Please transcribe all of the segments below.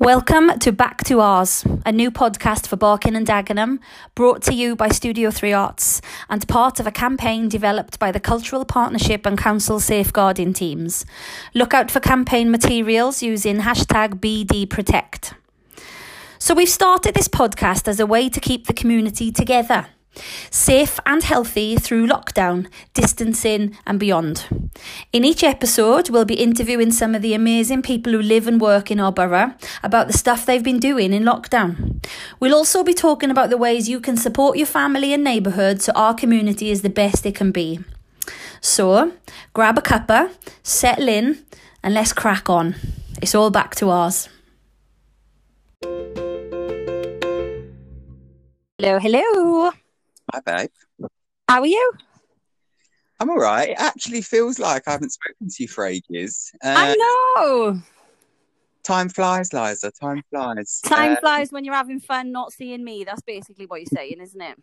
Welcome to Back to Ours, a new podcast for Barking and Dagenham, brought to you by Studio 3 Arts and part of a campaign developed by the Cultural Partnership and Council Safeguarding teams. Look out for campaign materials using hashtag BDProtect. So, we've started this podcast as a way to keep the community together safe and healthy through lockdown, distancing, and beyond. In each episode, we'll be interviewing some of the amazing people who live and work in our borough about the stuff they've been doing in lockdown. We'll also be talking about the ways you can support your family and neighbourhood so our community is the best it can be. So, grab a cuppa, settle in, and let's crack on. It's all back to ours. Hello, hello. Hi, babe. How are you? I'm all right. It actually feels like I haven't spoken to you for ages. Uh, I know. Time flies, Liza. Time flies. Time uh, flies when you're having fun, not seeing me. That's basically what you're saying, isn't it?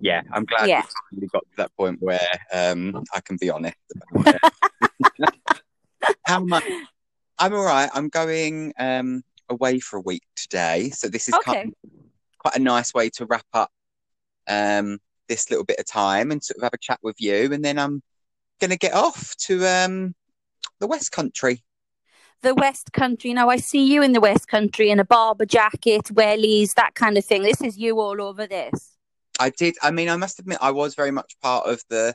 Yeah, I'm glad yeah. we got to that point where um, I can be honest. How much? I'm all right. I'm going um, away for a week today, so this is okay. kind of quite a nice way to wrap up um, this little bit of time and sort of have a chat with you, and then I'm going to get off to um, the West Country. The West Country. Now I see you in the West Country in a Barbour jacket, wellies, that kind of thing. This is you all over this. I did. I mean, I must admit, I was very much part of the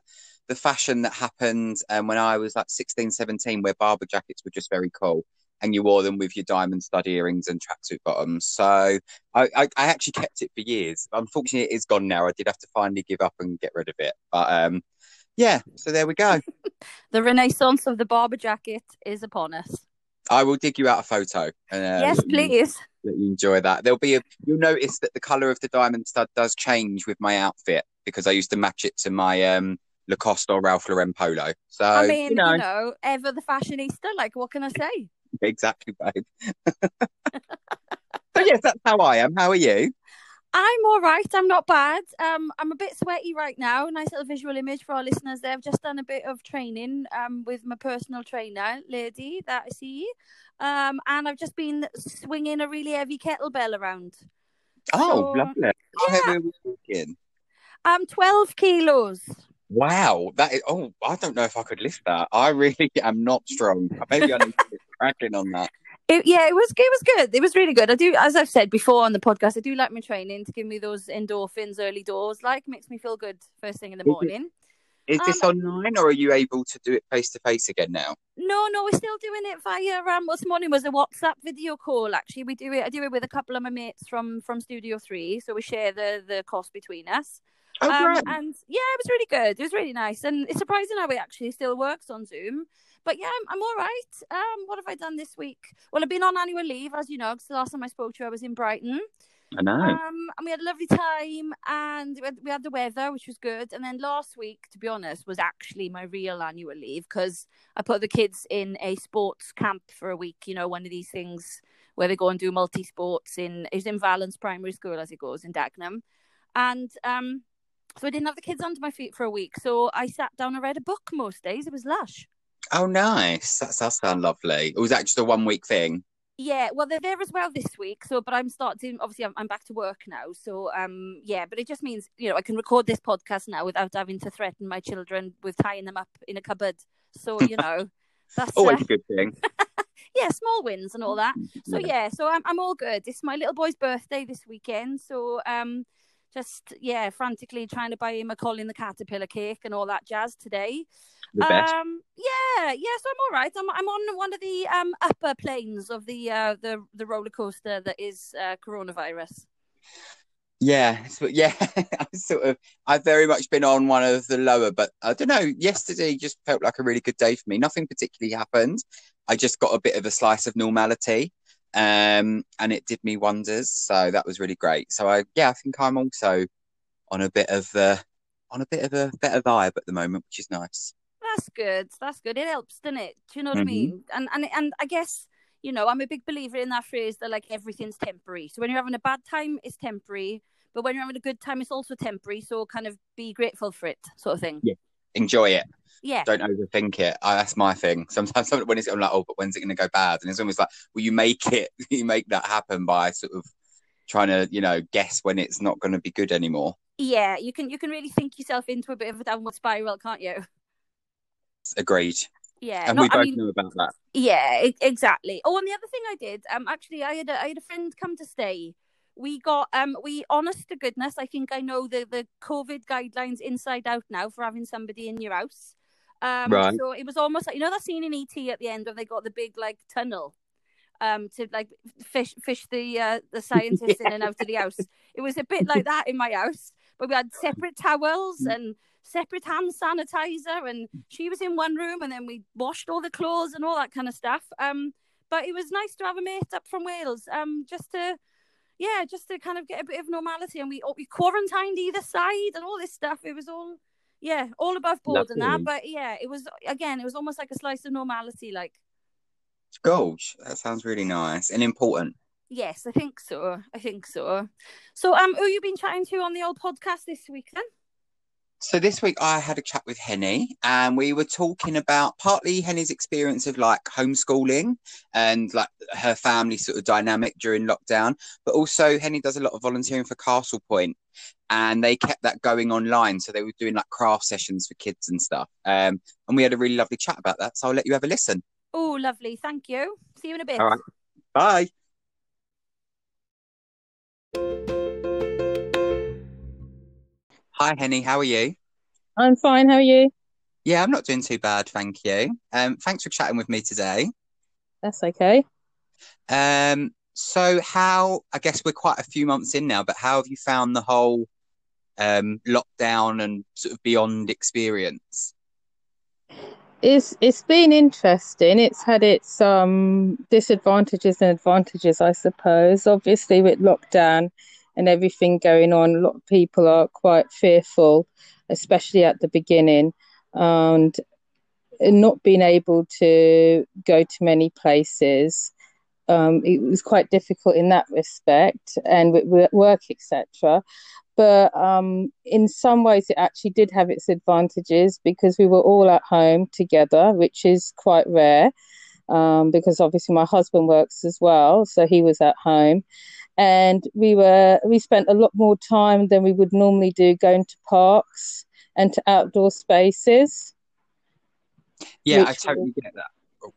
the fashion that happened um, when I was like 16, 17, where Barbour jackets were just very cool and you wore them with your diamond stud earrings and tracksuit bottoms. So I, I, I, actually kept it for years. Unfortunately, it is gone now. I did have to finally give up and get rid of it. But um, yeah, so there we go. the renaissance of the Barbour jacket is upon us. I will dig you out a photo. And, uh, yes, please. Let you enjoy that. There'll be a. You'll notice that the color of the diamond stud does change with my outfit because I used to match it to my um Lacoste or Ralph Lauren polo. So I mean, you know, you know ever the fashionista. Like, what can I say? exactly, babe. so yes, that's how I am. How are you? I'm all right. I'm not bad. Um, I'm a bit sweaty right now. Nice little visual image for our listeners. There, I've just done a bit of training um with my personal trainer, lady that I see, um, and I've just been swinging a really heavy kettlebell around. Oh, so, lovely! How yeah. heavy are we talking? Um, twelve kilos. Wow, that is. Oh, I don't know if I could lift that. I really am not strong. Maybe I need to cracking on that. It, yeah, it was it was good. It was really good. I do, as I've said before on the podcast, I do like my training to give me those endorphins early doors. Like makes me feel good first thing in the morning. Is um, this online, or are you able to do it face to face again now? No, no, we're still doing it via. Um, this morning was a WhatsApp video call. Actually, we do it. I do it with a couple of my mates from from Studio Three, so we share the the cost between us. Oh, um, and yeah, it was really good. It was really nice, and it's surprising how it actually still works on Zoom. But yeah, I'm, I'm all right. Um, what have I done this week? Well, I've been on annual leave, as you know, because the last time I spoke to you, I was in Brighton. I know. Um, and we had a lovely time, and we had, we had the weather, which was good. And then last week, to be honest, was actually my real annual leave because I put the kids in a sports camp for a week. You know, one of these things where they go and do multi sports in is in Valence Primary School as it goes in Dagenham, and um, so I didn't have the kids under my feet for a week. So I sat down and read a book most days. It was lush. Oh, nice. That does sound lovely. Was that just a one week thing? Yeah, well, they're there as well this week. So, but I'm starting. Obviously, I'm, I'm back to work now. So, um, yeah. But it just means you know I can record this podcast now without having to threaten my children with tying them up in a cupboard. So, you know, that's always uh, a good thing. yeah, small wins and all that. So, yeah. So I'm I'm all good. It's my little boy's birthday this weekend. So, um, just yeah, frantically trying to buy him a Colin the Caterpillar cake and all that jazz today. The best. Um, yeah, yeah. So I'm all right. I'm I'm on one of the um upper planes of the uh the the roller coaster that is uh, coronavirus. Yeah, yeah. I sort of, I've very much been on one of the lower, but I don't know. Yesterday just felt like a really good day for me. Nothing particularly happened. I just got a bit of a slice of normality um, and it did me wonders. So that was really great. So I, yeah, I think I'm also on a bit of uh, on a bit of a better vibe at the moment, which is nice. That's good. That's good. It helps, doesn't it? Do you know what mm-hmm. I mean? And and and I guess you know I'm a big believer in that phrase that like everything's temporary. So when you're having a bad time, it's temporary. But when you're having a good time, it's also temporary. So kind of be grateful for it, sort of thing. Yeah, enjoy it. Yeah. Don't overthink it. I, that's my thing. Sometimes when it's I'm like, oh, but when's it going to go bad? And it's almost like, well, you make it, you make that happen by sort of trying to, you know, guess when it's not going to be good anymore. Yeah, you can you can really think yourself into a bit of a downward spiral, can't you? Agreed. Yeah, And no, we I both mean- know about that. Yeah, exactly. Oh, and the other thing I did, um, actually, I had a, I had a friend come to stay. We got um, we honest to goodness, I think I know the the COVID guidelines inside out now for having somebody in your house. Um, Right. So it was almost like you know that scene in ET at the end where they got the big like tunnel, um, to like fish fish the uh, the scientists in and out of the house. It was a bit like that in my house, but we had separate towels and separate hand sanitizer and she was in one room and then we washed all the clothes and all that kind of stuff um but it was nice to have a mate up from wales um just to yeah just to kind of get a bit of normality and we we quarantined either side and all this stuff. It was all yeah all above board and that. But yeah it was again it was almost like a slice of normality like Gosh, that sounds really nice and important. yes i think so. I think so. So um who you been chatting to on the old podcast this week then So this week I had a chat with Henny and we were talking about partly Henny's experience of like homeschooling and like her family sort of dynamic during lockdown, but also Henny does a lot of volunteering for Castle Point and they kept that going online. So they were doing like craft sessions for kids and stuff. Um, and we had a really lovely chat about that. So I'll let you have a listen. oh lovely thank you see you in a bit All right. Bye. Hi Henny, how are you? I'm fine. How are you? Yeah, I'm not doing too bad, thank you. Um, thanks for chatting with me today. That's okay. Um, so how, I guess we're quite a few months in now, but how have you found the whole um lockdown and sort of beyond experience? It's it's been interesting. It's had its um disadvantages and advantages, I suppose. Obviously, with lockdown and everything going on, a lot of people are quite fearful, especially at the beginning, and not being able to go to many places. Um, it was quite difficult in that respect, and with, work, etc. But um, in some ways, it actually did have its advantages because we were all at home together, which is quite rare. Um, because obviously my husband works as well, so he was at home, and we were we spent a lot more time than we would normally do going to parks and to outdoor spaces. Yeah, I totally get that.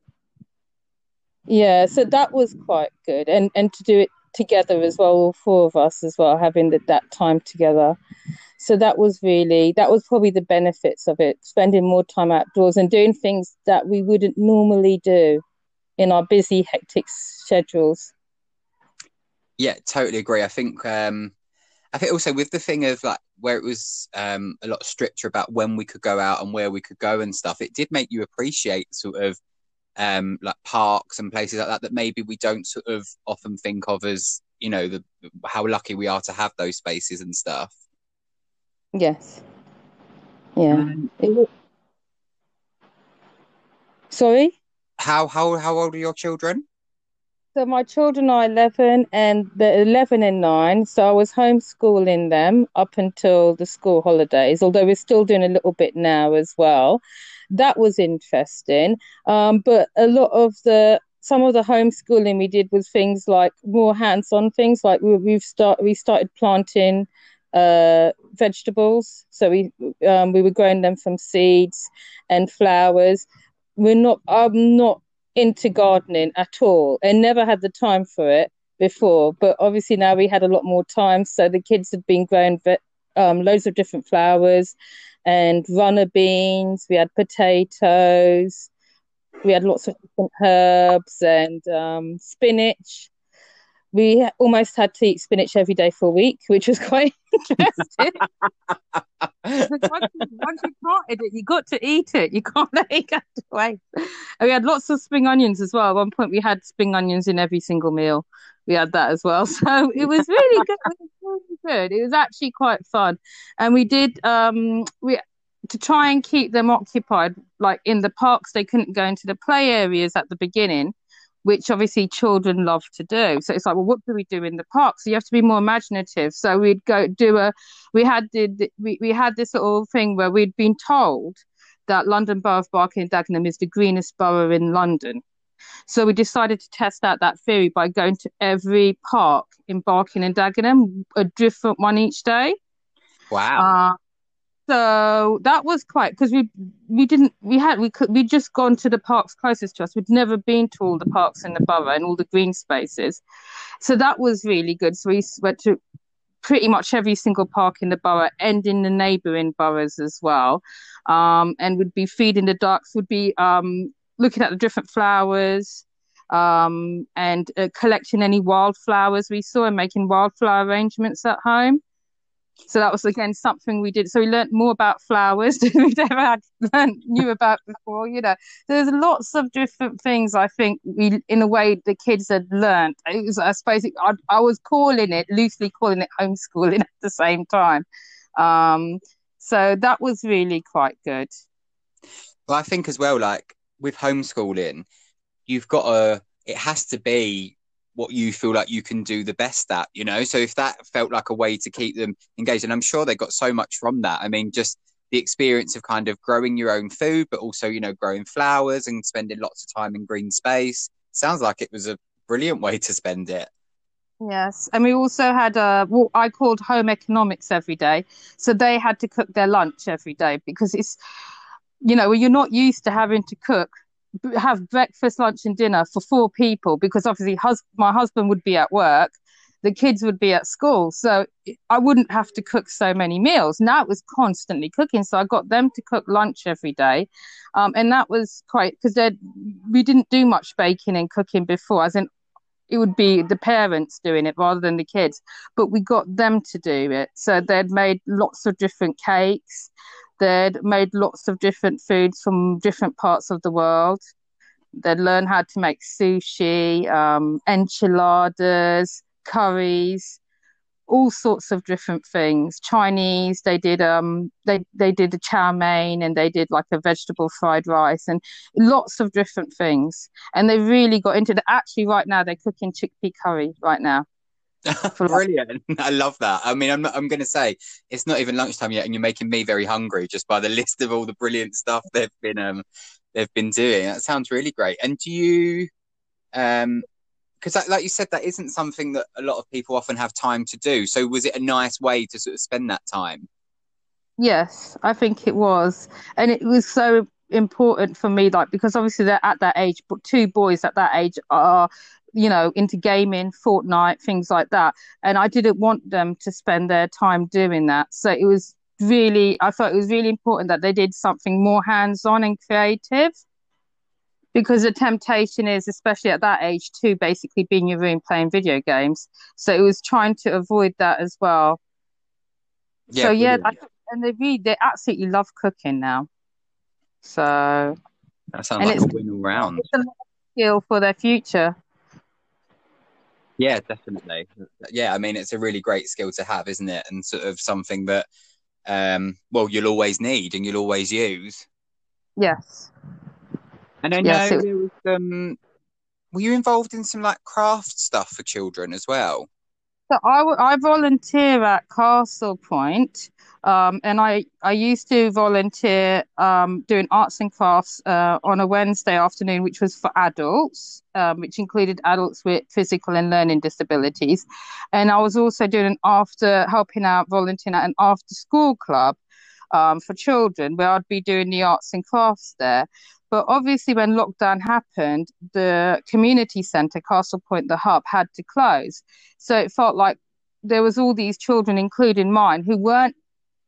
Yeah, so that was quite good, and and to do it together as well, all four of us as well, having that that time together. So that was really that was probably the benefits of it, spending more time outdoors and doing things that we wouldn't normally do in our busy, hectic schedules. Yeah, totally agree. I think um I think also with the thing of like where it was um a lot stricter about when we could go out and where we could go and stuff, it did make you appreciate sort of um like parks and places like that that maybe we don't sort of often think of as, you know, the how lucky we are to have those spaces and stuff. Yes. Yeah. It was... Sorry? How how how old are your children? So my children are 11 and they're 11 and 9. So I was homeschooling them up until the school holidays, although we're still doing a little bit now as well. That was interesting. Um, but a lot of the some of the homeschooling we did was things like more hands-on things like we, we've start we started planting uh, vegetables. So we um, we were growing them from seeds and flowers. We're not I'm not into gardening at all and never had the time for it before. But obviously now we had a lot more time. So the kids had been growing um, loads of different flowers and runner beans. We had potatoes. We had lots of different herbs and um, spinach. We almost had to eat spinach every day for a week, which was quite interesting. Once, you, once you planted it, you got to eat it. You can't let it go to waste. And we had lots of spring onions as well. At one point, we had spring onions in every single meal. We had that as well. So it was really good. It was really good. It was actually quite fun. And we did um we to try and keep them occupied, like in the parks, they couldn't go into the play areas at the beginning, which obviously children love to do. So it's like, well, what do we do in the park? So you have to be more imaginative. So we'd go do a, we had the, we, we had this little thing where we'd been told that London Borough of Barking and Dagenham is the greenest borough in London. So we decided to test out that theory by going to every park in Barking and Dagenham, a different one each day. Wow. Uh, so that was quite because we we didn't we had we could we just gone to the parks closest to us. We'd never been to all the parks in the borough and all the green spaces, so that was really good. So we went to pretty much every single park in the borough and in the neighbouring boroughs as well, um, and would be feeding the ducks. Would be um, looking at the different flowers. Um, and uh, collecting any wildflowers we saw and making wildflower arrangements at home. So that was again something we did. So we learned more about flowers than we'd ever had learned, knew about before. You know, there's lots of different things. I think we, in a way, the kids had learned. It was, I suppose, it, I, I, was calling it loosely calling it homeschooling at the same time. Um, so that was really quite good. Well, I think as well, like with homeschooling, you've got a. It has to be what you feel like you can do the best at, you know? So if that felt like a way to keep them engaged, and I'm sure they got so much from that. I mean, just the experience of kind of growing your own food, but also, you know, growing flowers and spending lots of time in green space. Sounds like it was a brilliant way to spend it. Yes, and we also had a what I called home economics every day. So they had to cook their lunch every day because it's, you know, when you're not used to having to cook have breakfast, lunch, and dinner for four people because obviously hus- my husband would be at work, the kids would be at school, so I wouldn't have to cook so many meals. Now it was constantly cooking, so I got them to cook lunch every day, um, and that was quite because we didn't do much baking and cooking before, as in it would be the parents doing it rather than the kids, but we got them to do it. So they'd made lots of different cakes. They'd made lots of different foods from different parts of the world. They'd learn how to make sushi, um, enchiladas, curries, all sorts of different things. Chinese, they did um they they did a chow mein and they did like a vegetable fried rice and lots of different things. And they really got into the actually right now they're cooking chickpea curry right now. Brilliant. I love that. I mean, I'm I'm going to say it's not even lunchtime yet, and you're making me very hungry just by the list of all the brilliant stuff they've been um they've been doing. That sounds really great. And do you um because like you said, that isn't something that a lot of people often have time to do. So was it a nice way to sort of spend that time? Yes, I think it was, and it was so important for me, like because obviously they're at that age, but two boys at that age are you know, into gaming, Fortnite, things like that. And I didn't want them to spend their time doing that. So it was really, I thought it was really important that they did something more hands on and creative. Because the temptation is, especially at that age, to basically be in your room playing video games. So it was trying to avoid that as well. Yeah, so yeah, I, and they really, they absolutely love cooking now. So that sounds like a win all round. It's a skill for their future. Yeah, definitely. Yeah, I mean, it's a really great skill to have, isn't it? And sort of something that, um, well, you'll always need and you'll always use. Yes. And I know yes, it... there was um, were you involved in some like craft stuff for children as well? So I, I volunteer at Castle Point, um, and I, I used to volunteer um, doing arts and crafts uh, on a Wednesday afternoon, which was for adults, um, which included adults with physical and learning disabilities. And I was also doing an after helping out, volunteering at an after school club um, for children, where I'd be doing the arts and crafts there. But obviously, when lockdown happened, the community centre, Castle Point, the hub, had to close. So it felt like there was all these children, including mine, who weren't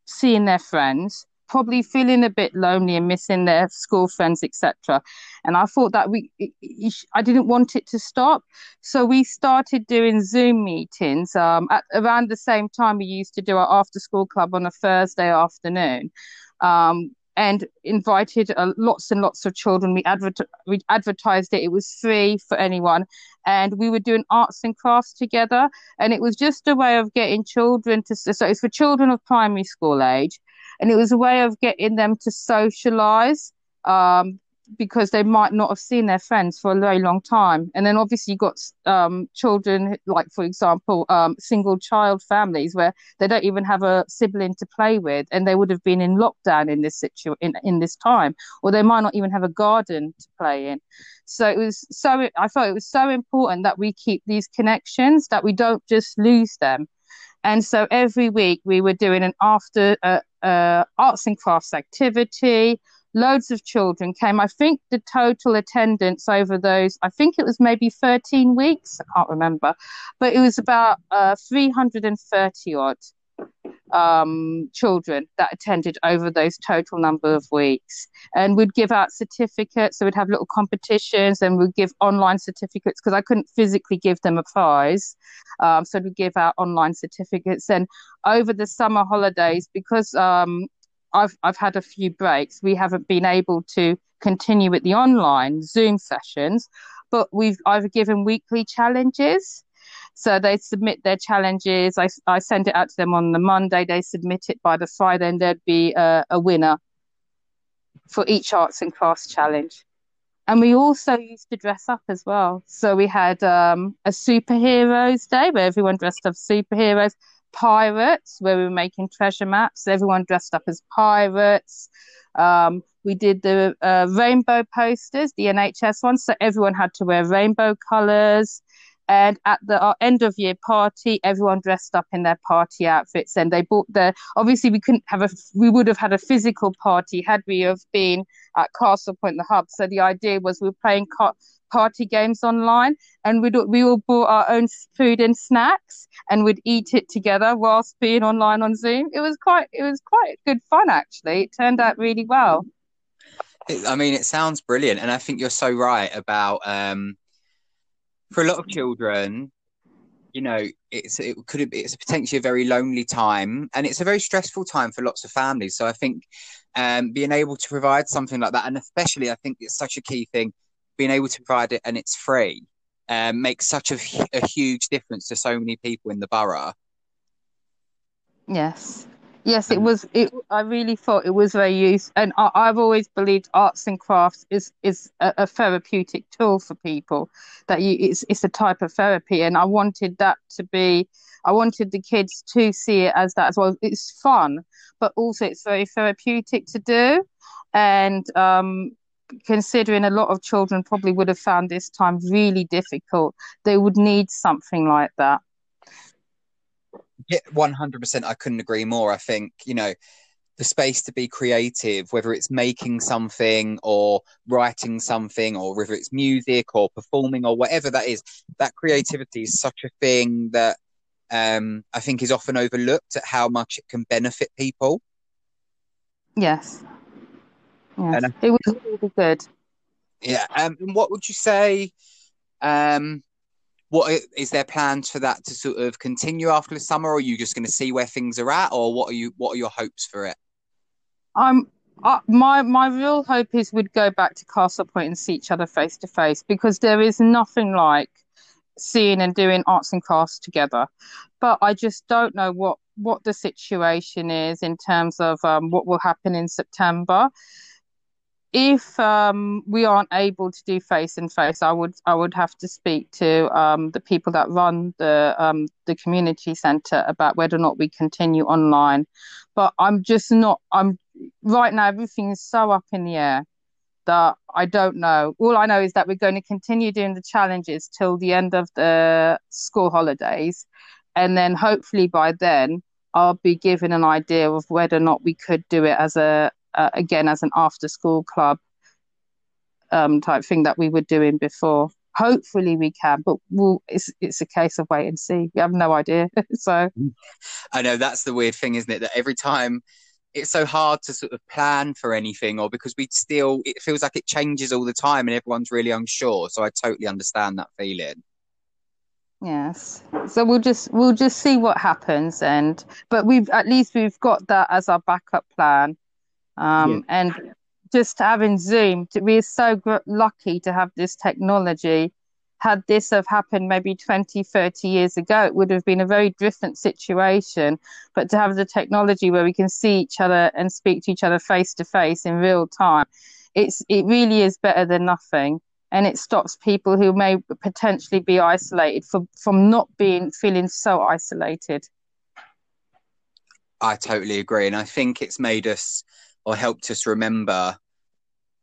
seeing their friends, probably feeling a bit lonely and missing their school friends, etc. And I thought that we, I didn't want it to stop, so we started doing Zoom meetings um, at around the same time we used to do our after school club on a Thursday afternoon. Um, and invited uh, lots and lots of children. We, adver- we advertised it. It was free for anyone. And we were doing arts and crafts together. And it was just a way of getting children to, so it's for children of primary school age. And it was a way of getting them to socialize. Um, because they might not have seen their friends for a very long time. And then obviously you've got um, children, like for example, um, single child families where they don't even have a sibling to play with, and they would have been in lockdown in this situ in, in this time, or they might not even have a garden to play in. So it was so I thought it was so important that we keep these connections, that we don't just lose them. And so every week we were doing an after uh, uh, arts and crafts activity loads of children came. I think the total attendance over those, I think it was maybe 13 weeks, I can't remember, but it was about uh, 330 odd um, children that attended over those total number of weeks. And we'd give out certificates, so we'd have little competitions and we'd give online certificates because I couldn't physically give them a prize. Um, so we'd give out online certificates. And over the summer holidays, because um, I've I've had a few breaks. We haven't been able to continue with the online Zoom sessions, but we've I've given weekly challenges. So they submit their challenges. I, I send it out to them on the Monday. They submit it by the Friday, and there'd be a, a winner for each arts and crafts challenge. And we also used to dress up as well. So we had um, a superheroes day where everyone dressed up as superheroes pirates where we were making treasure maps. Everyone dressed up as pirates. Um, we did the uh, rainbow posters, the NHS ones, so everyone had to wear rainbow colours. And at the uh, end of year party, everyone dressed up in their party outfits, and they bought the. Obviously, we couldn't have a. We would have had a physical party had we have been at Castle Point, the hub. So the idea was we were playing party games online, and we'd we all bought our own food and snacks, and we'd eat it together whilst being online on Zoom. It was quite it was quite good fun actually. It turned out really well. I mean, it sounds brilliant, and I think you're so right about um, for a lot of children. You know, it's it could it's potentially a very lonely time, and it's a very stressful time for lots of families. So I think um, being able to provide something like that, and especially I think it's such a key thing being able to provide it and it's free um, makes such a, a huge difference to so many people in the borough. Yes. Yes, it was. It. I really thought it was very useful, and I, have always believed arts and crafts is is a, a, therapeutic tool for people. That you, it's it's a type of therapy, and I wanted that to be. I wanted the kids to see it as that as well. It's fun, but also it's very therapeutic to do, and um, considering a lot of children probably would have found this time really difficult, they would need something like that. Yeah, 100%. I couldn't agree more. I think, you know, the space to be creative, whether it's making something or writing something, or whether it's music or performing or whatever that is, that creativity is such a thing that um, I think is often overlooked at how much it can benefit people. Yes, Yes, and, it was really good. Yeah. Um, what would you say? Um, what is there plans for that to sort of continue after the summer, or are you just going to see where things are at, or what are you? What are your hopes for it? I'm. Uh, my my real hope is we'd go back to Castle Point and see each other face to face because there is nothing like seeing and doing arts and crafts together. But I just don't know what what the situation is in terms of um, what will happen in September if um, we aren't able to do face and face, I would I would have to speak to um, the people that run the um, the community centre about whether or not we continue online. But I'm just not. I'm right now. Everything is so up in the air that I don't know. All I know is that we're going to continue doing the challenges till the end of the school holidays, and then hopefully by then I'll be given an idea of whether or not we could do it as a uh, again as an after school club um, type thing that we were doing before. Hopefully we can, but we'll, it's it's a case of wait and see. We have no idea. so I know that's the weird thing, isn't it? That every time it's so hard to sort of plan for anything, or because we still it feels like it changes all the time, and everyone's really unsure. So I totally understand that feeling. Yes. So we'll just we'll just see what happens, and but we've at least we've got that as our backup plan um, yeah. And just having Zoom, we're so gr- lucky to have this technology. Had this have happened maybe 20, 30 years ago, it would have been a very different situation. But to have the technology where we can see each other and speak to each other face to face in real time, it's it really is better than nothing and it stops people who may potentially be isolated from from not being feeling so isolated i totally agree and i think it's made us or helped us remember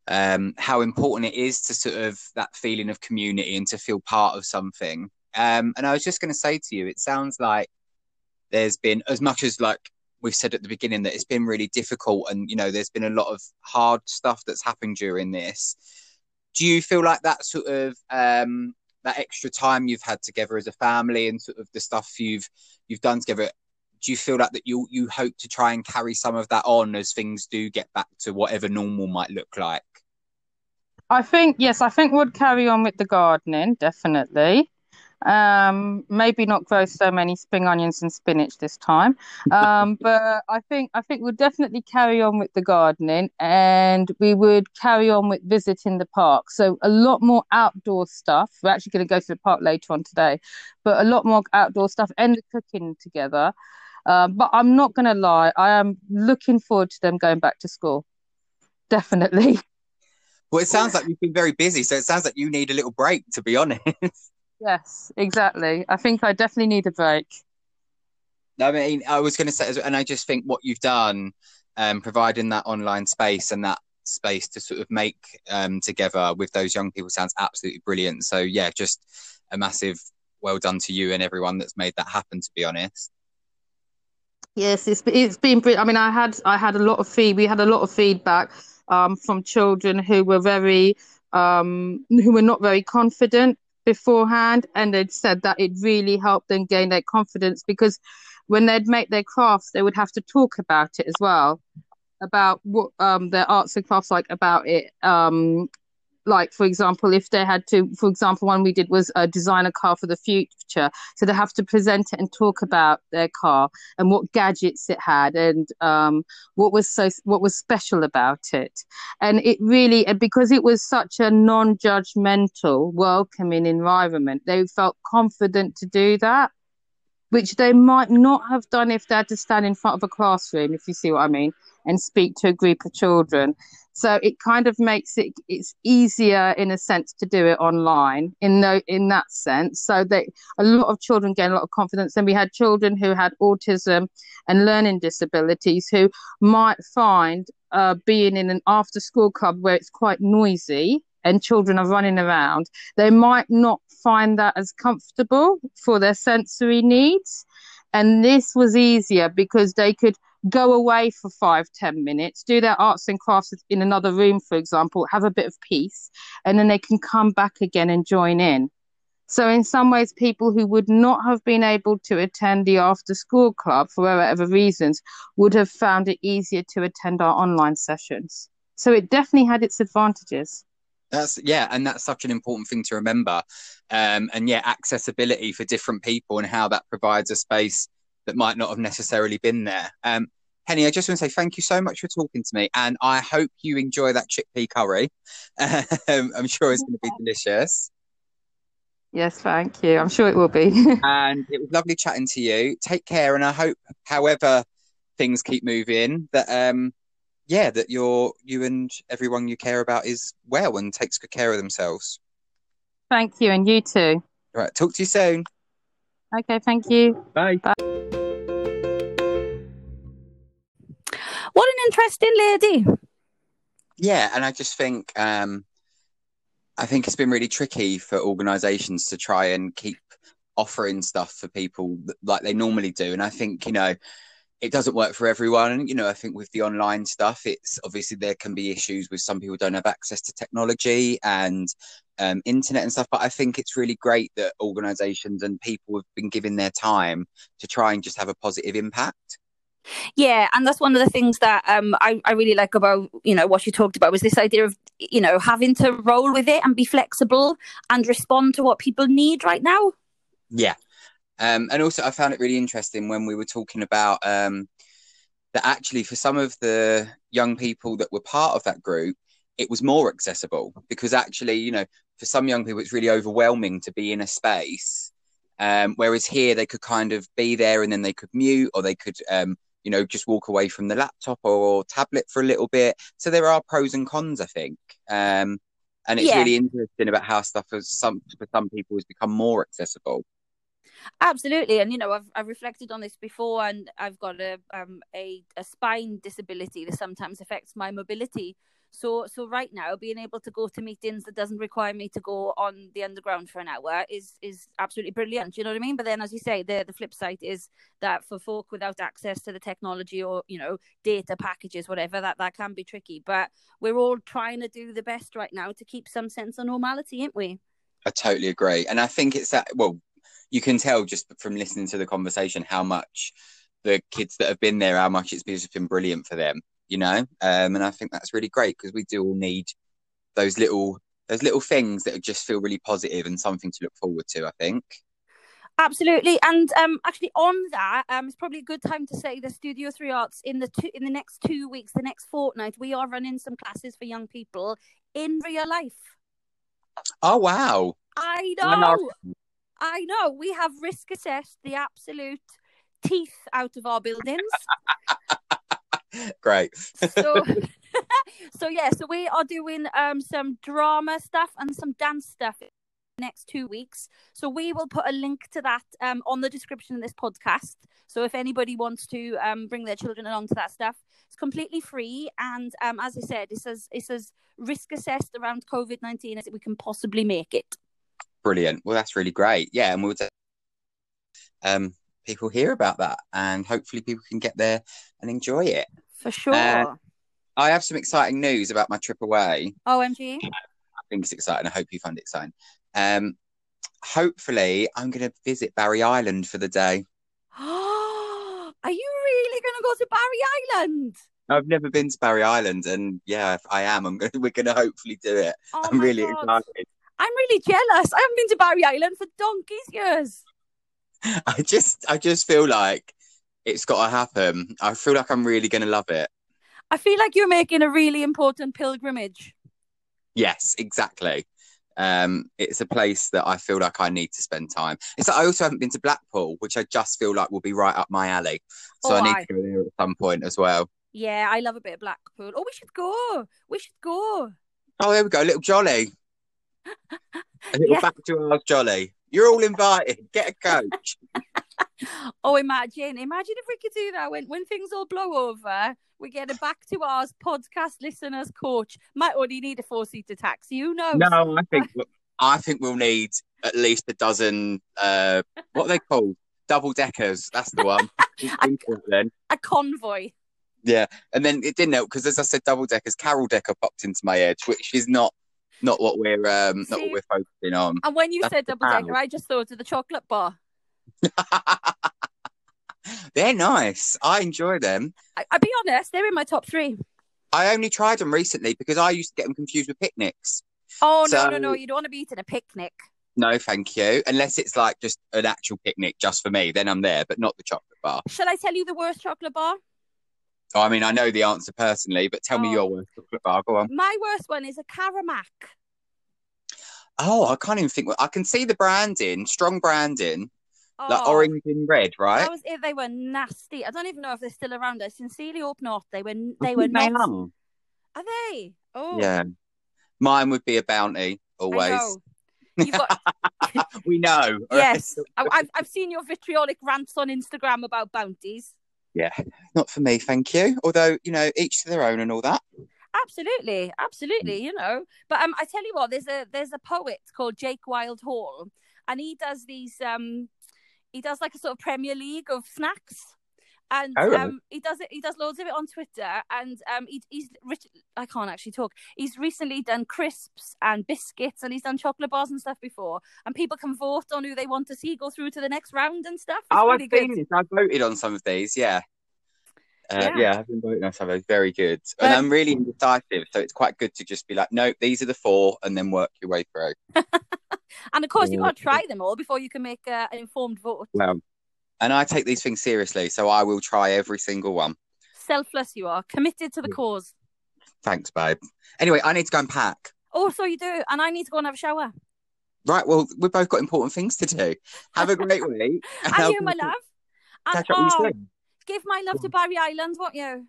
um, how important it is to sort of that feeling of community and to feel part of something. Um, and i was just going to say to you it sounds like there's been as much as like we've said at the beginning that it's been really difficult and you know there's been a lot of hard stuff that's happened during this. Do you feel like that sort of um, that extra time you've had together as a family and sort of the stuff you've you've done together do you feel like that you you hope to try and carry some of that on as things do get back to whatever normal might look like i think yes i think we'll carry on with the gardening definitely um, maybe not grow so many spring onions and spinach this time, um, but I think I think we'll definitely carry on with the gardening, and we would carry on with visiting the park. So a lot more outdoor stuff. We're actually going to go to the park later on today, but a lot more outdoor stuff and the cooking together. Um, but I'm not going to lie, I am looking forward to them going back to school. Definitely. Well, it sounds like you've been very busy, so it sounds like you need a little break, to be honest. Yes, exactly. I think I definitely need a break. I mean, I was going to say, and I just think what you've done, um, providing that online space and that space to sort of make um, together with those young people sounds absolutely brilliant. So, yeah, just a massive well done to you and everyone that's made that happen. To be honest. Yes, it's it's been. I mean, I had I had a lot of feed. We had a lot of feedback um, from children who were very um, who were not very confident beforehand and they'd said that it really helped them gain their confidence because when they'd make their crafts they would have to talk about it as well about what um their arts and crafts like about it um like for example if they had to for example one we did was a design a car for the future. So they have to present it and talk about their car and what gadgets it had and um, what was so what was special about it. And it really and because it was such a non-judgmental welcoming environment they felt confident to do that which they might not have done if they had to stand in front of a classroom if you see what i mean and speak to a group of children so it kind of makes it it's easier in a sense to do it online in no in that sense. So that a lot of children gain a lot of confidence. And we had children who had autism and learning disabilities who might find uh, being in an after school club where it's quite noisy and children are running around, they might not find that as comfortable for their sensory needs. And this was easier because they could go away for five, ten minutes, do their arts and crafts in another room, for example, have a bit of peace, and then they can come back again and join in. So, in some ways, people who would not have been able to attend the after school club for whatever reasons would have found it easier to attend our online sessions. So, it definitely had its advantages. That's yeah, and that's such an important thing to remember. Um, and yeah, accessibility for different people and how that provides a space that might not have necessarily been there. Um, Penny, I just want to say thank you so much for talking to me, and I hope you enjoy that chickpea curry. Um, I'm sure it's going to be delicious. Yes, thank you. I'm sure it will be. and it was lovely chatting to you. Take care, and I hope, however things keep moving, that um, yeah, that you're you and everyone you care about is well and takes good care of themselves. Thank you, and you too. All right, talk to you soon. Okay, thank you. Bye. Bye. What an interesting lady. Yeah, and I just think um, I think it's been really tricky for organisations to try and keep offering stuff for people like they normally do, and I think you know it doesn't work for everyone. And you know, I think with the online stuff, it's obviously there can be issues with some people don't have access to technology and um, internet and stuff. But I think it's really great that organisations and people have been giving their time to try and just have a positive impact. Yeah, and that's one of the things that um, I, I really like about you know what you talked about was this idea of you know having to roll with it and be flexible and respond to what people need right now. Yeah, um, and also I found it really interesting when we were talking about um, that actually for some of the young people that were part of that group, it was more accessible because actually you know for some young people it's really overwhelming to be in a space um, whereas here they could kind of be there and then they could mute or they could um, you know, just walk away from the laptop or tablet for a little bit. So there are pros and cons, I think. Um, and it's Yeah. really interesting about how stuff for some for some people has become more accessible. Absolutely, and you know, I've I've reflected on this before, and I've got a um a, a spine disability that sometimes affects my mobility. So so right now, being able to go to meetings that doesn't require me to go on the underground for an hour is is absolutely brilliant. You know what I mean? But then, as you say, the the flip side is that for folk without access to the technology or you know data packages, whatever, that that can be tricky. But we're all trying to do the best right now to keep some sense of normality, ain't we? I totally agree. And I think it's that, well, you can tell just from listening to the conversation how much the kids that have been there, how much it's just been brilliant for them, you know? Um, and I think that's really great because we do all need those little, those little things that just feel really positive and something to look forward to, I think. Absolutely, and um, actually on that, um, it's probably a good time to say the Studio Three Arts in the two, in the next two weeks, the next fortnight, we are running some classes for young people in real life. Oh, wow. I I know, know. I know. We have risk assessed the absolute teeth out of our buildings. Great. So, so yeah, so we are doing um some drama stuff and some dance stuff in the next two weeks. So we will put a link to that um on the description of this podcast. So if anybody wants to um bring their children along to that stuff, it's completely free. And um as I said, it's as it's as risk assessed around COVID nineteen as we can possibly make it. Brilliant. Well, that's really great. Yeah. And we'll, um, people hear about that and hopefully people can get there and enjoy it. For sure. Uh, I have some exciting news about my trip away. OMG. I think it's exciting. I hope you find it exciting. Um, hopefully, I'm going to visit Barry Island for the day. Are you really gonna go to Barry Island? I've never been to Barry Island, and yeah, if I am. I'm going. To, we're going to hopefully do it. Oh I'm really God. excited. I'm really jealous. I haven't been to Barry Island for donkey's years. I just, I just feel like it's got to happen. I feel like I'm really going to love it. I feel like you're making a really important pilgrimage. Yes, exactly. Um, it's a place that I feel like I need to spend time. It's I also haven't been to Blackpool, which I just feel like will be right up my alley. So Oh, I need aye. to go there at some point as well. Yeah, I love a bit of Blackpool. Oh, we should go. We should go. Oh, there we go, little jolly, a little Yeah. back to ours jolly. You're all invited. Get a coach. Oh, imagine, imagine if we could do that when when things all blow over. We get a back to ours podcast listeners coach. Might only need a four seater taxi. Who knows? no, I think I think we'll need at least a dozen. Uh, what are they called? Double deckers. That's the one. Think of it then. A convoy. Yeah, and then it didn't help because as I said, double deckers, Carol Decker popped into my head, which is not not what we're um not what we're focusing on. And when you That's said double decker. I just thought of the chocolate bar. They're nice. I enjoy them. I, I'll be honest, they're in my top three. I only tried them recently because I used to get them confused with picnics. Oh no, no, no! You don't want to be eating a picnic. No, thank you. Unless it's like just an actual picnic just for me, then I'm there, but not the chocolate bar. Shall I tell you the worst chocolate bar? Oh, I mean, I know the answer personally, but tell me Oh. your worst chocolate bar. Go on. My worst one is a Caramac. Oh, I can't even think. I can see the branding, strong branding, like Oh, orange and red, right? Was. They were nasty. I don't even know if they're still around. I sincerely hope not. They were. I They were think not. are. Are they? Oh, Yeah. Mine would be a bounty, I always. You've got We know. yes. I, I've I've seen your vitriolic rants on Instagram about bounties. Yeah. Not for me, thank you. Although, you know, each to their own and all that. Absolutely, absolutely. Mm. You know, but um, I tell you what, there's a there's a poet called Jake Wild Hall, and he does these um, he does like a sort of Premier League of snacks, and Oh, right. um, he does it. He does loads of it on Twitter, and um, he, he's rich. I can't actually talk. He's recently done crisps and biscuits, and he's done chocolate bars and stuff before, and people can vote on who they want to see go through to the next round and stuff. It's oh, really I've good. seen this. I voted on some of these, yeah. Uh, Yeah. yeah. I've been voting on some of those. Very good. But- and I'm really indecisive, so it's quite good to just be like, nope, these are the four, and then work your way through. And of course, you've got to try them all before you can make uh, an informed vote. Well, and I take these things seriously, so I will try every single one. Selfless, you are committed to the cause. Thanks, babe. Anyway, I need to go and pack. Oh, so you do, and I need to go and have a shower. Right, well, we've both got important things to do. Have a great week. And you, my love. And Catch up oh, soon. give my love to Barry Island, won't you?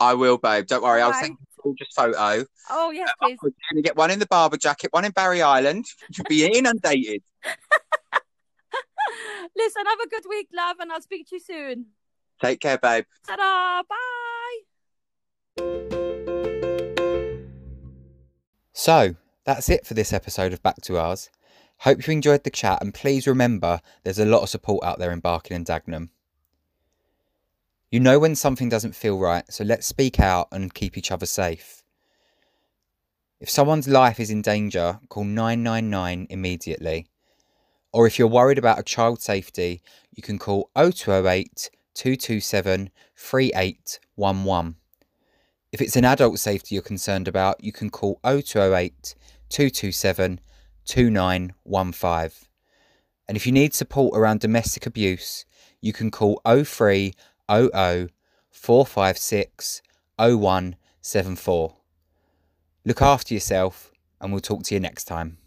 I will, babe. Don't worry. I'll send you a gorgeous photo. Oh yes, Uh, please. You're going to get one in the Barbour jacket, one in Barry Island. You'll be inundated. Listen, have a good week, love, and I'll speak to you soon. Take care, babe. Ta-da! Bye. So that's it for this episode of Back to Ours. Hope you enjoyed the chat, and please remember there's a lot of support out there in Barking and Dagenham. You know when something doesn't feel right, so let's speak out and keep each other safe. If someone's life is in danger, call 999 immediately. Or if you're worried about a child's safety, you can call 0208 227 3811. If it's an adult safety you're concerned about, you can call 0208 227 2915. And if you need support around domestic abuse, you can call 0300 456 0174. Look after yourself, and we'll talk to you next time.